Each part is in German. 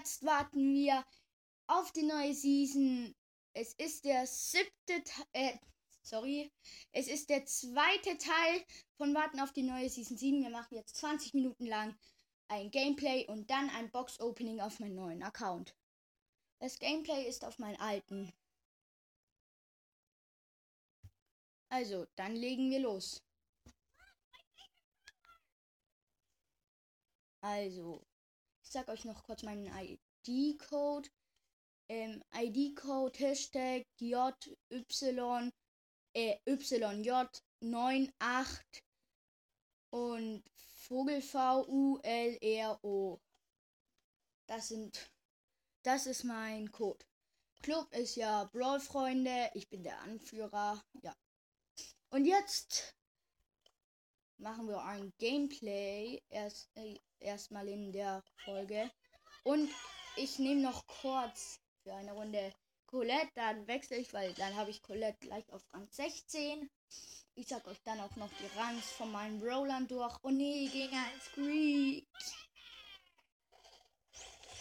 Jetzt warten wir auf die neue Season. Es ist der siebte, Te- äh, sorry, es ist der zweite Teil von Warten auf die neue Season 7. Wir machen jetzt 20 Minuten lang ein Gameplay und dann ein Box-Opening auf meinen neuen Account. Das Gameplay ist auf meinen alten. Also, dann legen wir los. Also, ich sag euch noch kurz meinen ID-Code. Ähm, ID-Code Hashtag JY äh, YJ98 und Vogel V U L R O. Das sind das ist mein Code. Club ist ja Brawl Freunde, ich bin der Anführer, ja. Und jetzt machen wir ein Gameplay erst äh, erstmal in der Folge und ich nehme noch kurz für eine Runde Colette, dann wechsle ich, weil dann habe ich Colette gleich auf Rang 16. Ich sag euch dann auch noch die Rangs von meinen Brawlern durch. Oh nee, gegen ein Squeak.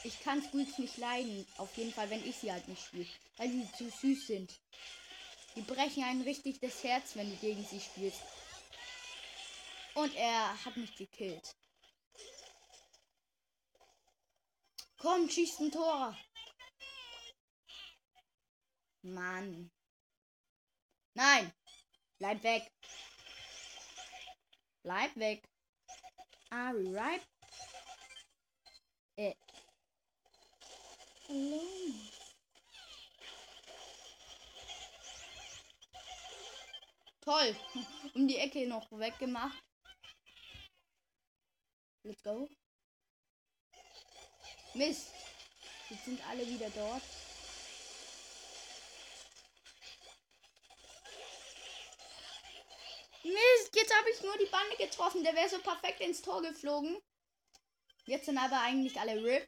Ich kann Squeaks nicht leiden. Auf jeden Fall, wenn ich sie halt nicht spiele. Weil sie zu süß sind. Die brechen einen richtig das Herz, wenn du gegen sie spielst. Und er hat mich gekillt. Komm, schießt ein Tor. Mann. Nein. Bleib weg. Bleib weg. Are we right? Äh. Toll. Um die Ecke noch weggemacht. Let's go. Mist. Jetzt sind alle wieder dort. Mist, jetzt habe ich nur die Bande getroffen. Der wäre so perfekt ins Tor geflogen. Jetzt sind aber eigentlich alle RIP.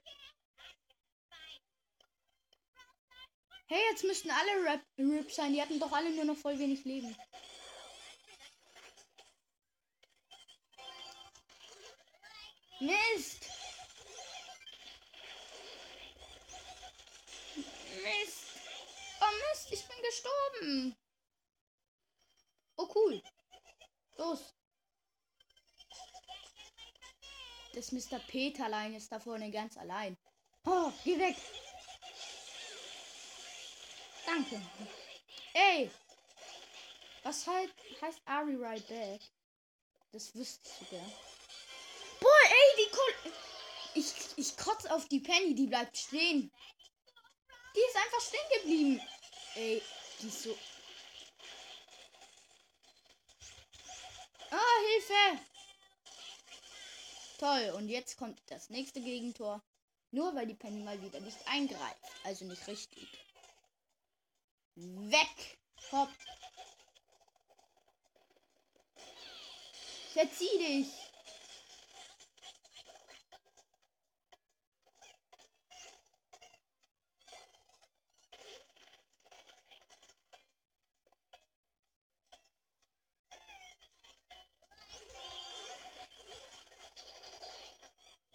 Hey, jetzt müssten alle RIP sein. Die hatten doch alle nur noch voll wenig Leben. Mist. Mist. Oh Mist, ich bin gestorben. Oh cool. Los. Das Mr. Peterlein ist da vorne ganz allein. Oh, geh weg. Danke. Ey. Was halt, heißt Ari right back? Das wüsstest du gern. Ich, ich kotze auf die Penny, die bleibt stehen. Die ist einfach stehen geblieben. Ey, die ist so. Ah, Hilfe! Toll, und jetzt kommt das nächste Gegentor. Nur weil die Penny mal wieder nicht eingreift. Also nicht richtig. Weg! Hopp! Verzieh dich!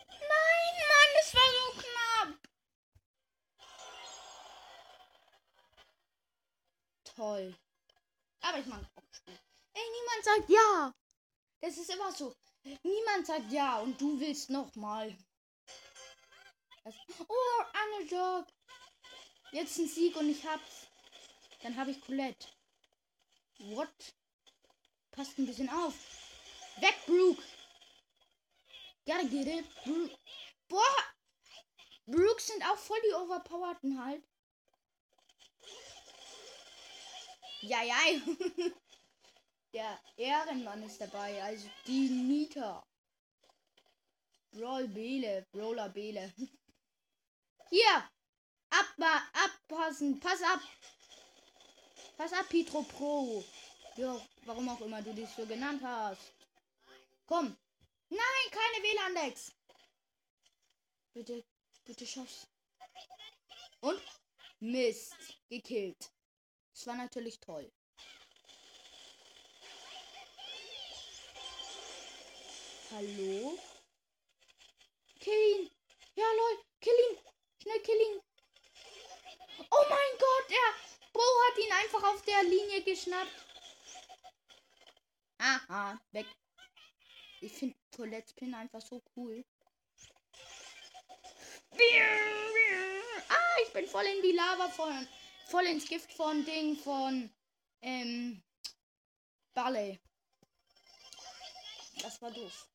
Nein, Mann, das war so knapp. Toll. Aber ich mag spielen. Ey, niemand sagt ja. Das ist immer so. Niemand sagt ja und du willst nochmal. Oh, Underdog. Jetzt ein Sieg und ich hab's. Dann habe ich Colette. What? Passt ein bisschen auf. Weg, Brooke. Gotta get it. Bro Boah! Brooks sind auch voll die overpowerten halt. Ja, ja. Der Ehrenmann ist dabei, also die Nita. Brawl Bele, Brawler Bele. Hier! Abma abpassen, pass ab! Pass ab, Petro Pro. Ja, warum auch immer du dich so genannt hast. Komm, Nein, keine WLAN-Decks. Bitte, bitte schaff's. Und? Mist. Gekillt. Das war natürlich toll. Hallo? Kill ihn. Ja, lol. Kill ihn. Schnell kill ihn. Oh mein Gott, der Bro hat ihn einfach auf der Linie geschnappt. Aha, weg. Ich finde Colette Pin einfach so cool. Ah, ich bin voll in die Lava von. Voll ins Gift von Ding von. Ähm. Ballet. Das war doof.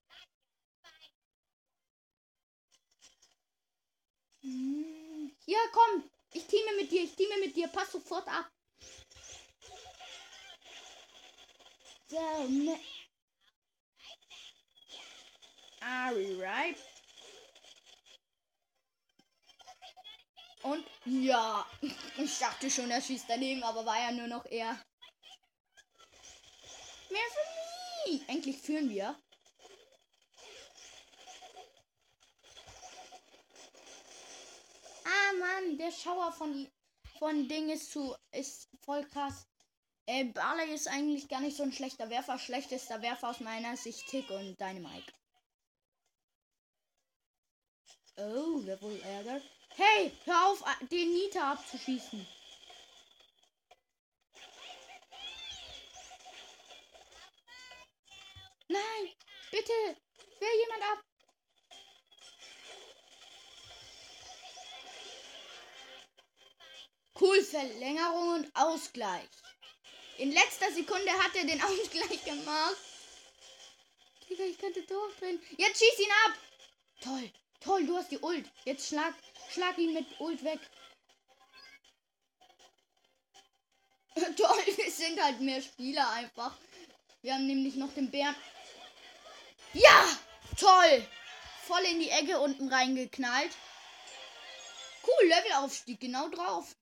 Ja, komm. Ich teame mit dir. Ich teame mit dir. Pass sofort ab. So, ne. Are we right? Und ja, ich dachte schon, er schießt daneben, aber war ja nur noch er. Mehr für mich. Endlich führen wir. Ah Mann, der Schauer von von Ding ist zu ist voll krass. Äh, Barley ist eigentlich gar nicht so ein schlechter Werfer. Schlechtester Werfer aus meiner Sicht Tick und Dynamite. Oh, wer wohl ärgert? Hey, hör auf, den Nita abzuschießen. Nein, bitte, wehr jemand ab. Cool, Verlängerung und Ausgleich. In letzter Sekunde hat er den Ausgleich gemacht. Digga, ich könnte durchdrehen. Jetzt schieß ihn ab. Toll, toll, du hast die Ult. Jetzt schlag, schlag ihn mit Ult weg. Toll, wir sind halt mehr Spieler einfach. Wir haben nämlich noch den Bären. Ja! Toll! Voll in die Ecke unten reingeknallt. Cool, Levelaufstieg, genau drauf.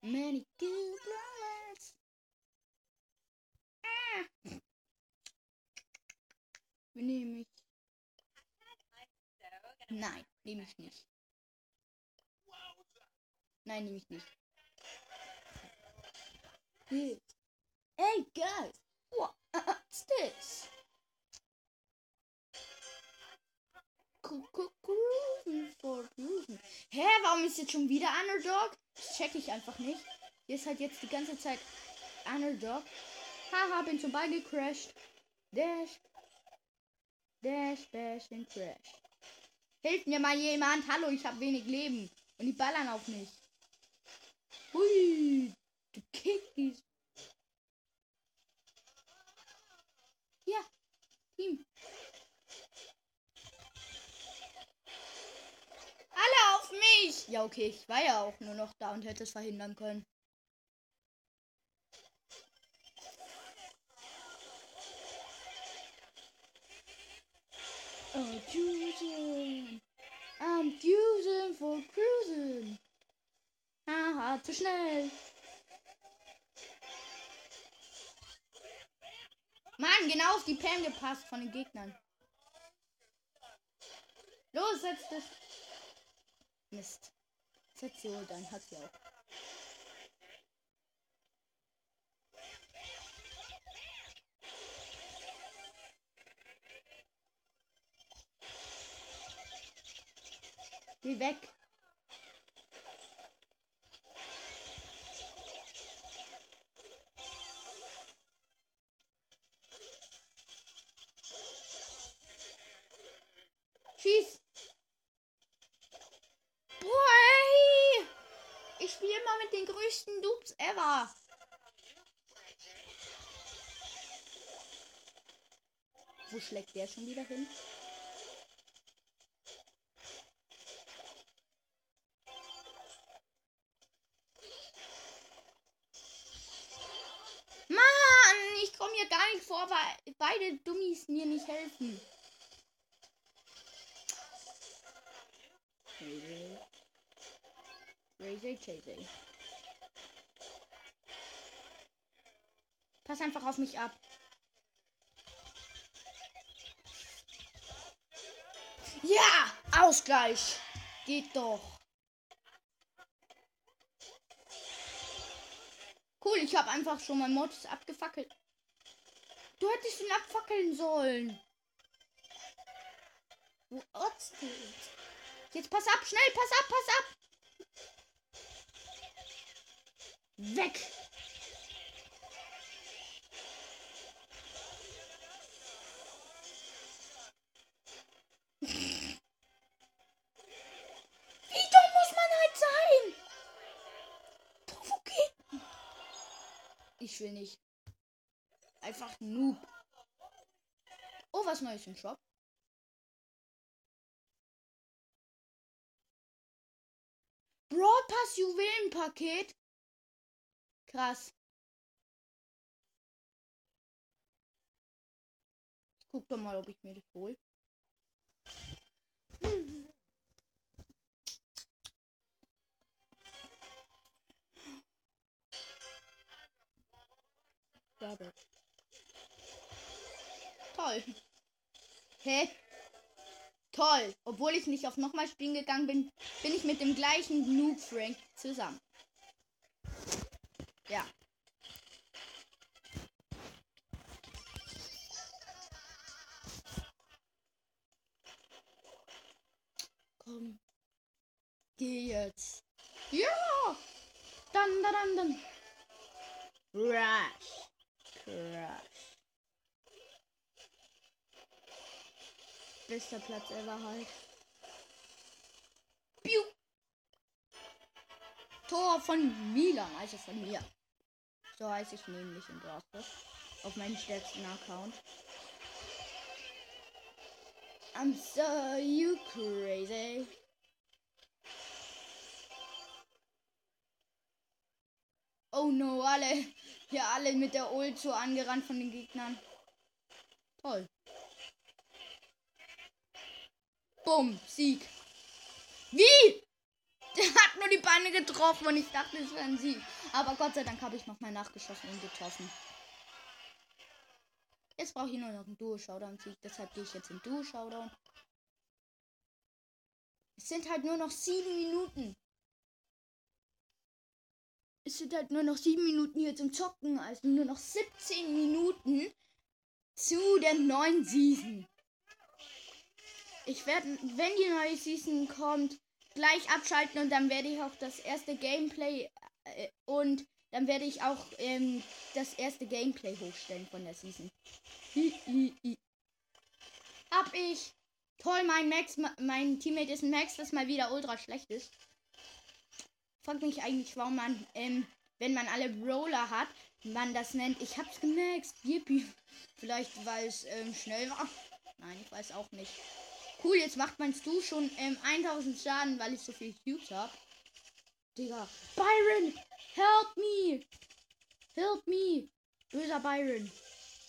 Many good brawlers. Ah. Nehme ich. Nein, nehme ich nicht. Nein, nehme ich nicht. Hey, guys. What's this? Cruisen for Cruisen. Hä, warum ist jetzt schon wieder Underdog? Das check ich einfach nicht. Hier ist halt jetzt die ganze Zeit Underdog. Haha, bin zum Ball gecrashed. Dash. Dash, dash und crash. Hilft mir mal jemand. Hallo, ich habe wenig Leben. Und die ballern auf mich. Hui. Du Kickies. Ja. Team. Alle auf mich! Ja, okay, ich war ja auch nur noch da und hätte es verhindern können. Oh, Fusion. I'm fusing for cruising. Haha, zu schnell. Mann, genau auf die Pam gepasst von den Gegnern. Los, setz dich. Mist. Setz sie wohl, dann hat sie auch. Geh weg. Schieß. Boah. Ich spiele immer mit den größten Dupes ever. Wo schlägt der schon wieder hin? Hier gar nicht vor, weil beide Dummies mir nicht helfen. Crazy. Crazy, crazy. Pass einfach auf mich ab. Ja, Ausgleich. Geht doch. Cool, ich habe einfach schon mal Mortis abgefackelt. Du hättest ihn abfackeln sollen. Wo du jetzt? Pass ab, schnell, pass ab, pass ab. Weg. Halt. Ich will nicht. Einfach Noob. Oh, was Neues im Shop. Broadpass Juwelenpaket. Krass. Ich guck doch mal, ob ich mir das hole. Double. Toll. Hä? Toll. Obwohl ich nicht auf nochmal spielen gegangen bin, bin ich mit dem gleichen Noob Frank zusammen. Ja. Komm. Geh jetzt. Ja! Dann, dann, dann, dann. Crash. Crash. Bester Platz ever halt. Piu. Tor von Milan, also von mir. So heiße ich nämlich in Dortmund. Auf meinem stärksten Account. I'm so you crazy. Oh no, alle. Hier alle mit der Ult so angerannt von den Gegnern. Toll. Bumm, Sieg. Wie? Der hat nur die Beine getroffen und ich dachte, es wäre ein Sieg. Aber Gott sei Dank habe ich nochmal nachgeschossen und getroffen. Jetzt brauche ich nur noch einen Duo-Showdown-Sieg. Deshalb gehe ich jetzt in Duo-Showdown. Es sind halt nur noch sieben Minuten. Es sind halt nur noch sieben Minuten hier zum Zocken. Also nur noch 17 Minuten zu der neuen Season. Ich werde, wenn die neue Season kommt, gleich abschalten und dann werde ich auch das erste Gameplay äh, und dann werde ich auch ähm, das erste Gameplay hochstellen von der Season. Hi, hi, hi. Hab ich. Toll, mein Max, mein Teammate ist ein Max, das mal wieder ultra schlecht ist. Fragt mich eigentlich, warum man, ähm, wenn man alle Brawler hat, man das nennt. Ich hab's gemaxt. Yippie. Vielleicht, weil es ähm, schnell war. Nein, ich weiß auch nicht. Cool, jetzt macht mein Stu schon ähm, 1000 Schaden, weil ich so viel Cubes habe. Digga. Byron! Help me! Help me! Böser Byron.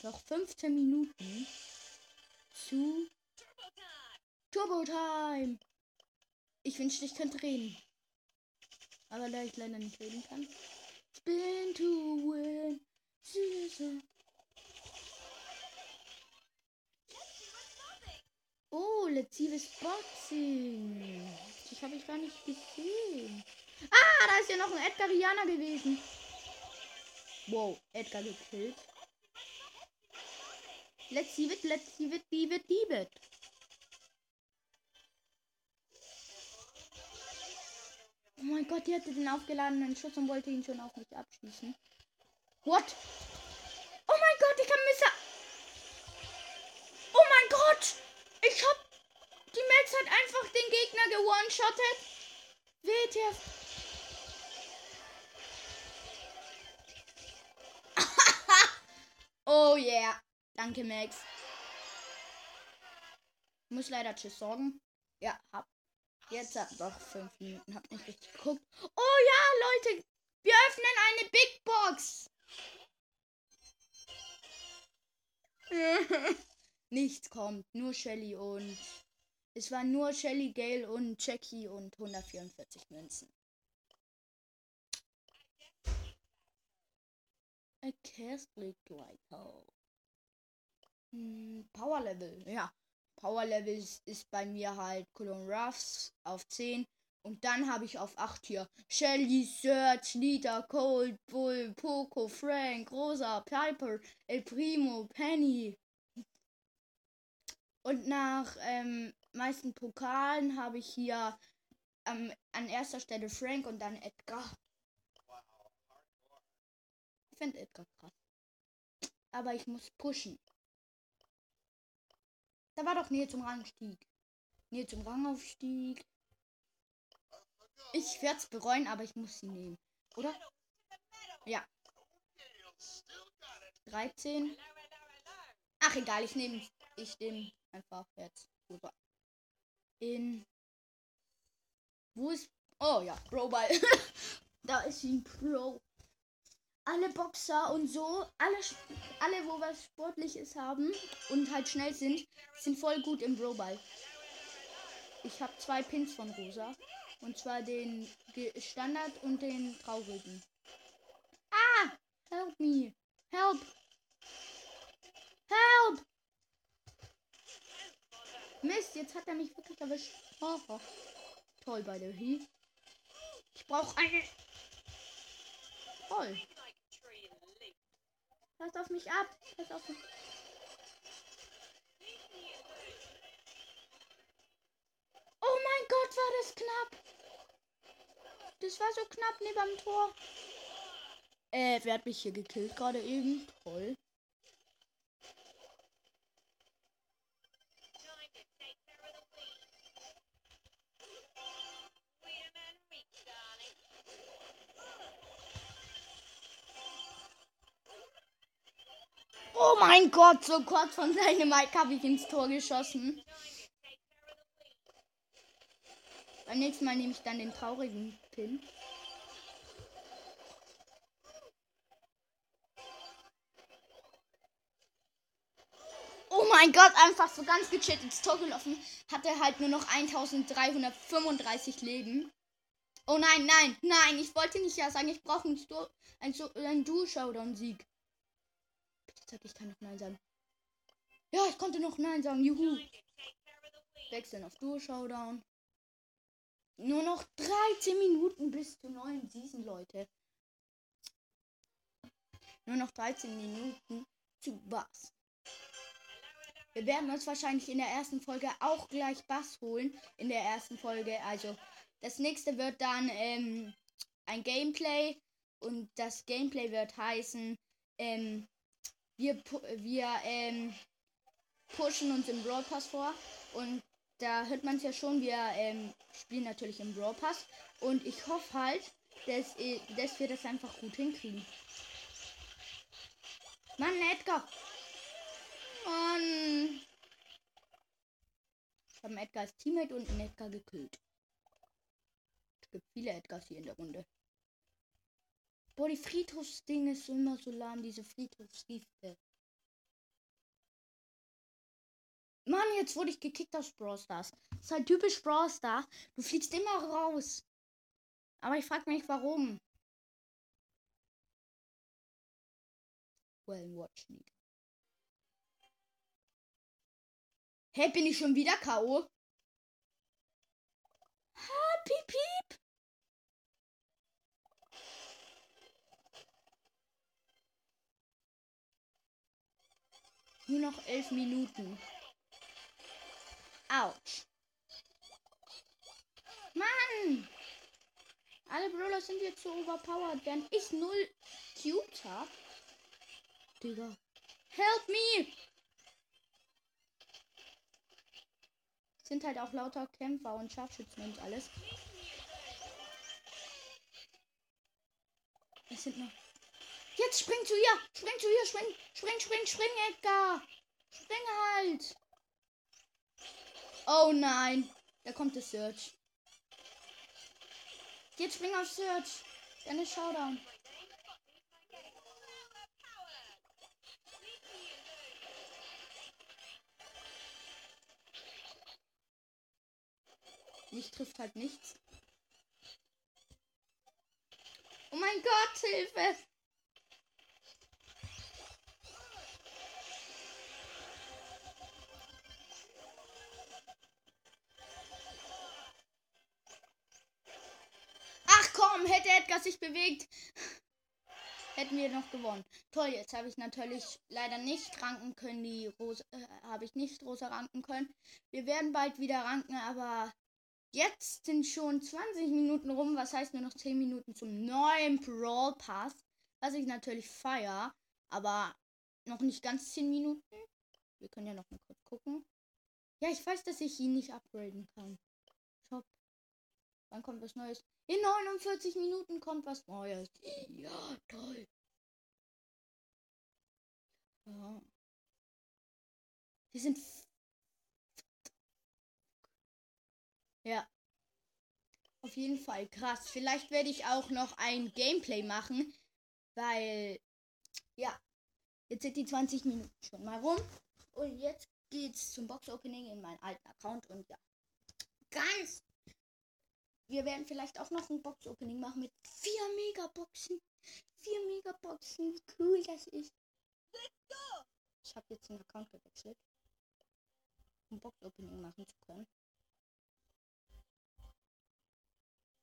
Noch 15 Minuten zu Turbo Time. Ich wünschte, ich könnte reden. Aber da ich leider nicht reden kann. Spin to win. Oh, lezives Boxing. Das habe ich gar nicht gesehen. Ah, da ist ja noch ein Edgarianer gewesen. Wow, Edgar gekillt. Let's see it, let's see it, leave it, leave it. Oh mein Gott, die hatte den aufgeladenen Schuss und wollte ihn schon auf mich abschießen. What? Oh mein Gott, ich kann Messer. Oh mein Gott! Ich hab. Die Max hat einfach gewone-shottet. WTF. oh yeah. Danke, Max. Muss leider Tschüss sorgen. Ja, hab. Jetzt hat noch fünf Minuten. Hab nicht richtig geguckt. Oh ja, Leute. Wir öffnen eine Big Box. Nichts kommt. Nur Shelly und. Es waren nur Shelly, Gale und Jackie und 144 Münzen. A Castle Glyco. Hm, Power Level. Ja. Power Level ist, bei mir halt Colon Ruffs auf 10. Und dann habe ich auf 8 hier Shelly, Search, Nita, Cold, Bull, Poco, Frank, Rosa, Piper, El Primo, Penny. Und nach ähm, meisten Pokalen habe ich hier ähm, an erster Stelle Frank und dann Edgar. Ich finde Edgar krass. Aber ich muss pushen. Da war doch Nähe zum Rangstieg. Nähe zum Rangaufstieg. Ich werde es bereuen, aber ich muss sie nehmen. Oder? Ja. 13. Ach egal, ich nehme ich nehme einfach jetzt rüber. In wo ist Oh ja, Pro-Ball. da ist ein Pro. Alle Boxer und so, alle, alle, wo was Sportliches haben und halt schnell sind, sind voll gut im Bro-Ball. Ich habe zwei Pins von Rosa. Und zwar den Standard und den traurigen. Ah! Help me! Help! Help! Mist, jetzt hat er mich wirklich erwischt. Oh, oh. Toll bei der He. Ich brauche eine. Toll. Pass auf mich ab. Pass auf mich. Oh mein Gott, war das knapp. Das war so knapp neben dem Tor. Äh, wer hat mich hier gekillt gerade eben? Toll. Mein Gott, so kurz von seinem Mike habe ich ins Tor geschossen. Beim nächsten Mal nehme ich dann den traurigen Pin. Oh mein Gott, einfach so ganz gechillt ins Tor gelaufen. Hat er halt nur noch 1335 Leben. Oh nein, nein, nein, ich wollte nicht ja sagen, ich brauche einen, ein, ein Du-Showdown-Sieg sag, ich kann noch Nein sagen. Ja, ich konnte noch Nein sagen. Juhu. Wechseln auf Duo Showdown. Nur noch 13 Minuten bis zur neuen Season, Leute. Nur noch 13 Minuten zu Bass. Wir werden uns wahrscheinlich in der ersten Folge auch gleich Bass holen. In der ersten Folge. Also, das nächste wird dann ähm, ein Gameplay. Und das Gameplay wird heißen, ähm, wir, wir ähm, pushen uns im Brawl Pass vor und da hört man es ja schon, wir ähm, spielen natürlich im Brawl Pass und ich hoffe halt, dass, dass wir das einfach gut hinkriegen. Mann, Edgar! Mann! Ich habe Edgar als Teammate und einen Edgar gekillt. Es gibt viele Edgars hier in der Runde. Boah, die Friedhofsding ist immer so lahm, diese Friedhofsgifte. Mann, jetzt wurde ich gekickt aus Brawl Stars. Das ist halt typisch Brawl Star. Du fliegst immer raus. Aber ich frage mich, warum. Well, watch me. Hey, bin ich schon wieder K.O.? Ha, piep, piep. Nur noch elf Minuten. Autsch. Mann! Alle Brawler sind jetzt so overpowered, während ich null Cubes hab. Digga. Help me! Sind halt auch lauter Kämpfer und Scharfschützen und alles. Es sind noch Jetzt spring zu ihr. Spring zu ihr. Spring. Spring, spring, spring, Edgar. Spring halt. Oh nein. Da kommt der Search. Jetzt spring auf Search. Dann ist Showdown. Mich trifft halt nichts. Oh mein Gott, Hilfe! Hätte Edgar sich bewegt, hätten wir noch gewonnen. Toll, jetzt habe ich natürlich leider nicht ranken können, die Rose, äh, habe ich nicht rosa ranken können. Wir werden bald wieder ranken, aber jetzt sind schon 20 Minuten rum, was heißt nur noch 10 Minuten zum neuen Brawl Pass, was ich natürlich feier, aber noch nicht ganz 10 Minuten. Wir können ja noch mal kurz gucken. Ja, ich weiß, dass ich ihn nicht upgraden kann. Wann kommt was Neues? In 49 Minuten kommt was Neues. Ja, toll. Ja. Wir sind. Ja. Auf jeden Fall krass. Vielleicht werde ich auch noch ein Gameplay machen, weil. Ja. Jetzt sind die 20 Minuten schon mal rum. Und jetzt geht's zum Box-Opening in meinen alten Account und ja. Ganz wir werden vielleicht auch noch ein Box-Opening machen mit vier Megaboxen. Vier Megaboxen, wie cool das ist. Ich habe jetzt den Account gewechselt, um Box-Opening machen zu können.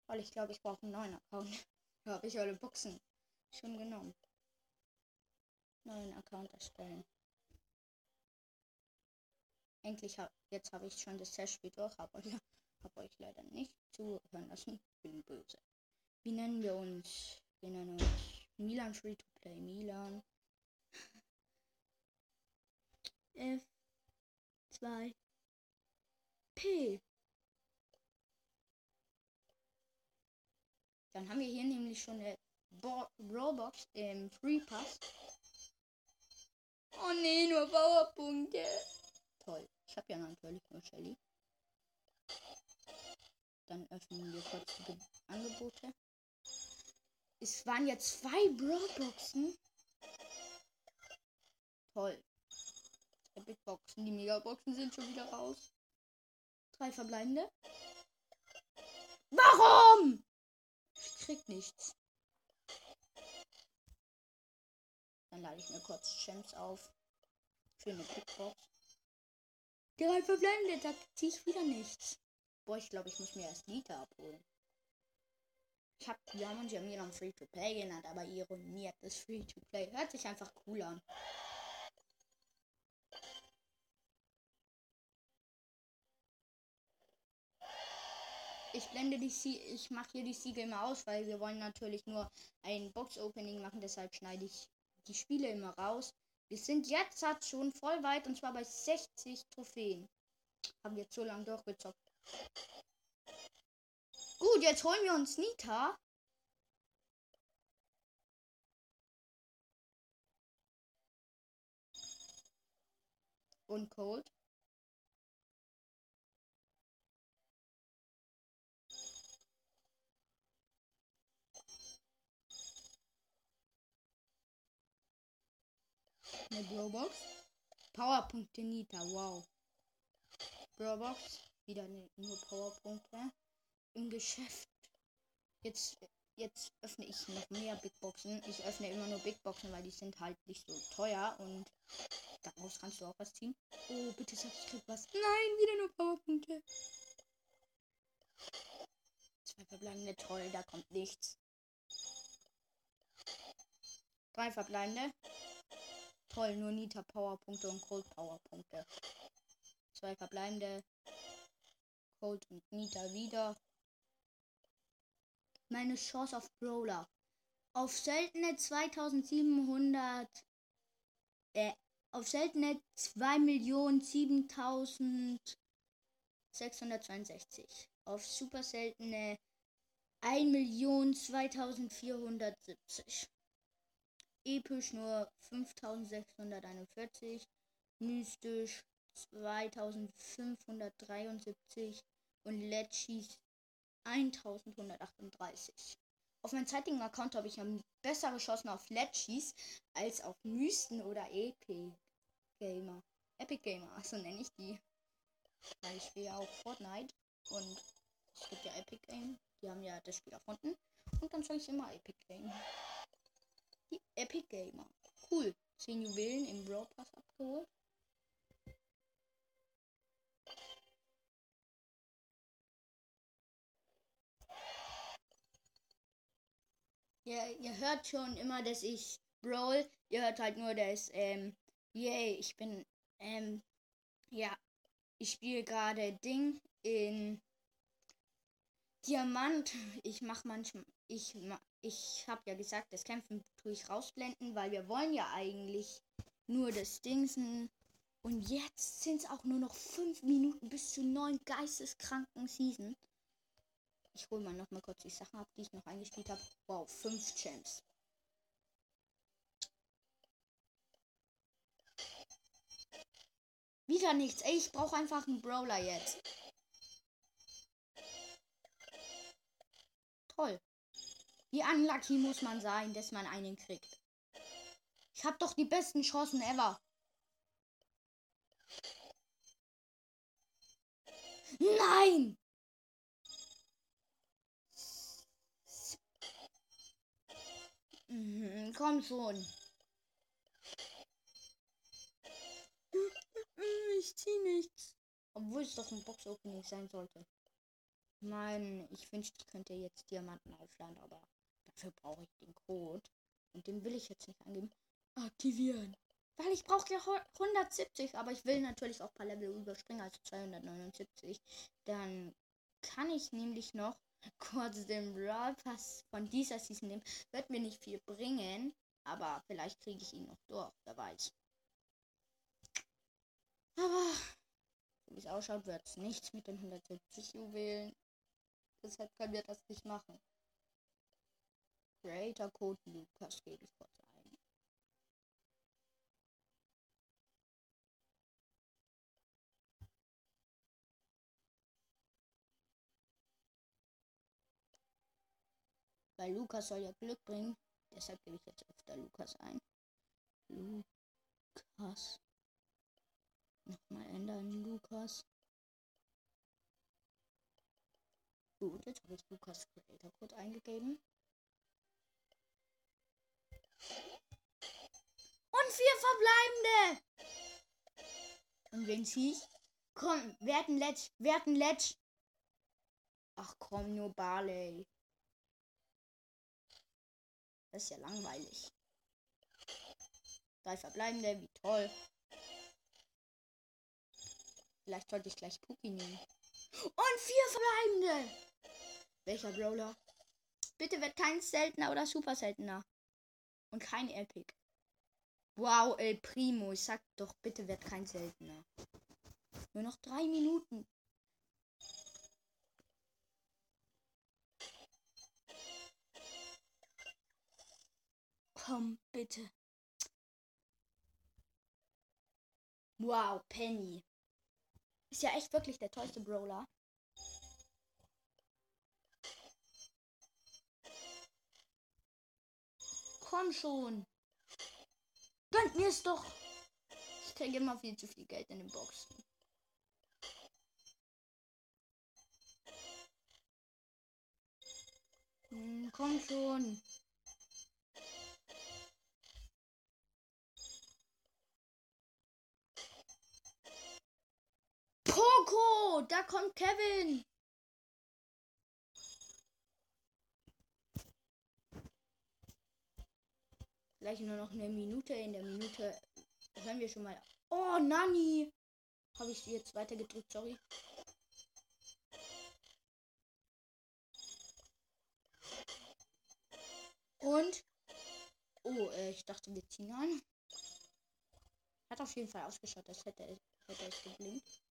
Weil ich glaube, ich brauche einen neuen Account. Da habe ich alle Boxen schon genommen. Neuen Account erstellen. Endlich habe jetzt habe ich schon das Testspiel durch, aber ja, habe euch leider nicht zuhören lassen. Bin böse. Wie nennen wir uns? Wir nennen uns Milan Free to Play. Milan. F 2 P. Dann haben wir hier nämlich schon eine Roblox im Free Pass. Oh nee, nur Powerpunkte. Toll. Ich habe ja natürlich nur Shelly. Dann öffnen wir kurz die Angebote. Es waren ja zwei Brawlboxen. Toll. Big Boxen. Die Megaboxen sind schon wieder raus. Drei verbleibende. Warum? Ich krieg nichts. Dann lade ich mir kurz Gems auf. Für eine Big Box. Drei verbleibende, da ziehe ich wieder nichts. Boah, ich glaube, ich muss mir erst Liter abholen. Ich habe die haben uns ja mir noch Free to Play genannt, aber ironiert das Free to Play. Hört sich einfach cool an. Ich blende die Sie ich mache hier die Siege immer aus, weil wir wollen natürlich nur ein Box Opening machen, deshalb schneide ich die Spiele immer raus. Wir sind jetzt schon voll weit und zwar bei 60 Trophäen. Haben wir jetzt so lange durchgezockt. Gut, jetzt holen wir uns Nita. Und Cold. Eine Brawlbox. Powerpunkte Nita, wow. Brawlbox. Wieder nur Powerpunkte im Geschäft. Jetzt, jetzt öffne ich noch mehr Big Boxen. Ich öffne immer nur Big Boxen, weil die sind halt nicht so teuer und daraus kannst du auch was ziehen. Oh, bitte sag ich krieg was. Nein, wieder nur Powerpunkte. Zwei verbleibende toll, da kommt nichts. Drei verbleibende. Toll, nur Nita Powerpunkte und Cold Powerpunkte. Zwei verbleibende. Cold und Nita wieder. Meine Chance auf Brawler. Auf seltene 2700. Äh, auf seltene 2.007.662. Auf super seltene 1.002.470. Episch nur 5.641. Mystisch 2573 und Letchis 1138. Auf meinem zeitigen Account habe ich bessere Chancen auf Letchis als auf Mysten oder Epic Gamer. Epic Gamer, so nenne ich die. Weil ich spiele ja auch Fortnite und es gibt ja Epic Game. Die haben ja das Spiel erfunden. Und dann sage ich immer Epic Game. Die Epic Gamer. Cool. 10 Juwelen im Brawl Pass abgeholt. Ihr, ihr hört schon immer, dass ich Brawl. Ihr hört halt nur, dass, ähm, yay, ich bin, ähm, ja, ich spiele gerade Ding in Diamant. Ich mach manchmal, ich, ich habe ja gesagt, das Kämpfen tue ich rausblenden, weil wir wollen ja eigentlich nur das Dingsen. Und jetzt sind es auch nur noch fünf Minuten bis zu neun geisteskranken Season. Ich hole mal noch mal kurz die Sachen ab, die ich noch eingespielt habe. Wow, fünf Champs. Wieder nichts. Ey, ich brauche einfach einen Brawler jetzt. Toll. Wie unlucky muss man sein, dass man einen kriegt. Ich habe doch die besten Chancen ever. Nein! Komm schon. Ich zieh nichts. Obwohl es doch ein Box-Opening sein sollte. Meine, ich wünschte, ich könnte jetzt Diamanten aufladen, aber dafür brauche ich den Code. Und den will ich jetzt nicht angeben. Aktivieren. Weil ich brauche ja 170, aber ich will natürlich auch ein paar Level überspringen, also 279. Dann kann ich nämlich noch kurz den Brawl Pass von dieser Season nehmen. Wird mir nicht viel bringen, aber vielleicht kriege ich ihn noch durch, wer weiß. Aber wie es ausschaut, wird es nichts mit den 170 Juwelen. Deshalb können wir das nicht machen. Creator Code Lukas gebe ich kurz Weil Lukas soll ja Glück bringen. Deshalb gebe ich jetzt öfter Lukas ein. Lukas. Nochmal ändern, Lukas. Gut, jetzt habe ich Lukas Creator Code eingegeben. Und vier verbleibende. Und wenn sie Komm, werden let's, werden let's. Ach komm, nur Barley. Das ist ja langweilig. Drei verbleibende, wie toll. Vielleicht sollte ich gleich Puki nehmen. Und vier verbleibende. Welcher Brawler? Bitte wird kein seltener oder super seltener. Und kein Epic. Wow, El Primo. Ich sag doch, bitte wird kein seltener. Nur noch drei Minuten. Komm, bitte. Wow, Penny. Ist ja echt wirklich der tollste Brawler. Komm schon. Gönnt mir es doch. Ich kriege immer viel zu viel Geld in den Boxen. Hm, komm schon. Poco, da kommt Kevin. Gleich nur noch eine Minute. In der Minute hören wir schon mal. Oh, Nani! Habe ich jetzt weiter gedrückt, sorry. Und. Oh, äh, ich dachte, wir ziehen an. Hat auf jeden Fall ausgeschaut, als hätte, hätte es geblinkt.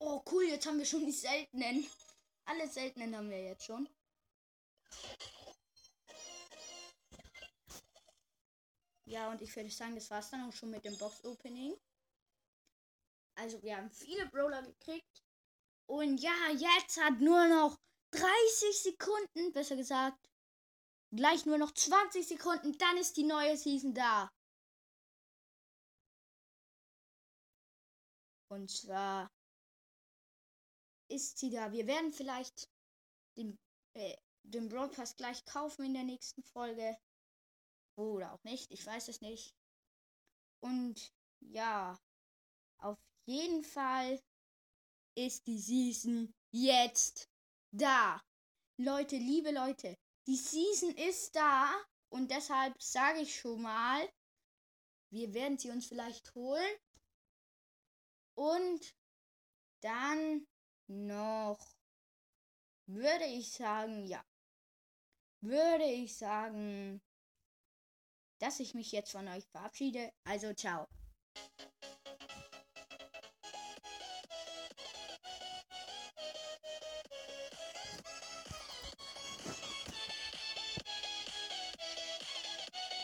Oh, cool, jetzt haben wir schon die seltenen. Alle seltenen haben wir jetzt schon. Ja, und ich würde sagen, das war es dann auch schon mit dem Box-Opening. Also, wir haben viele Brawler gekriegt. Und ja, jetzt hat nur noch 30 Sekunden, besser gesagt. Gleich nur noch 20 Sekunden, dann ist die neue Season da. Und zwar ist sie da. Wir werden vielleicht den, äh, den Broadcast gleich kaufen in der nächsten Folge. Oder auch nicht, ich weiß es nicht. Und ja, auf jeden Fall ist die Season jetzt da. Leute, liebe Leute, die Season ist da und deshalb sage ich schon mal, wir werden sie uns vielleicht holen. Und dann noch würde ich sagen, ja, würde ich sagen, dass ich mich jetzt von euch verabschiede. Also ciao.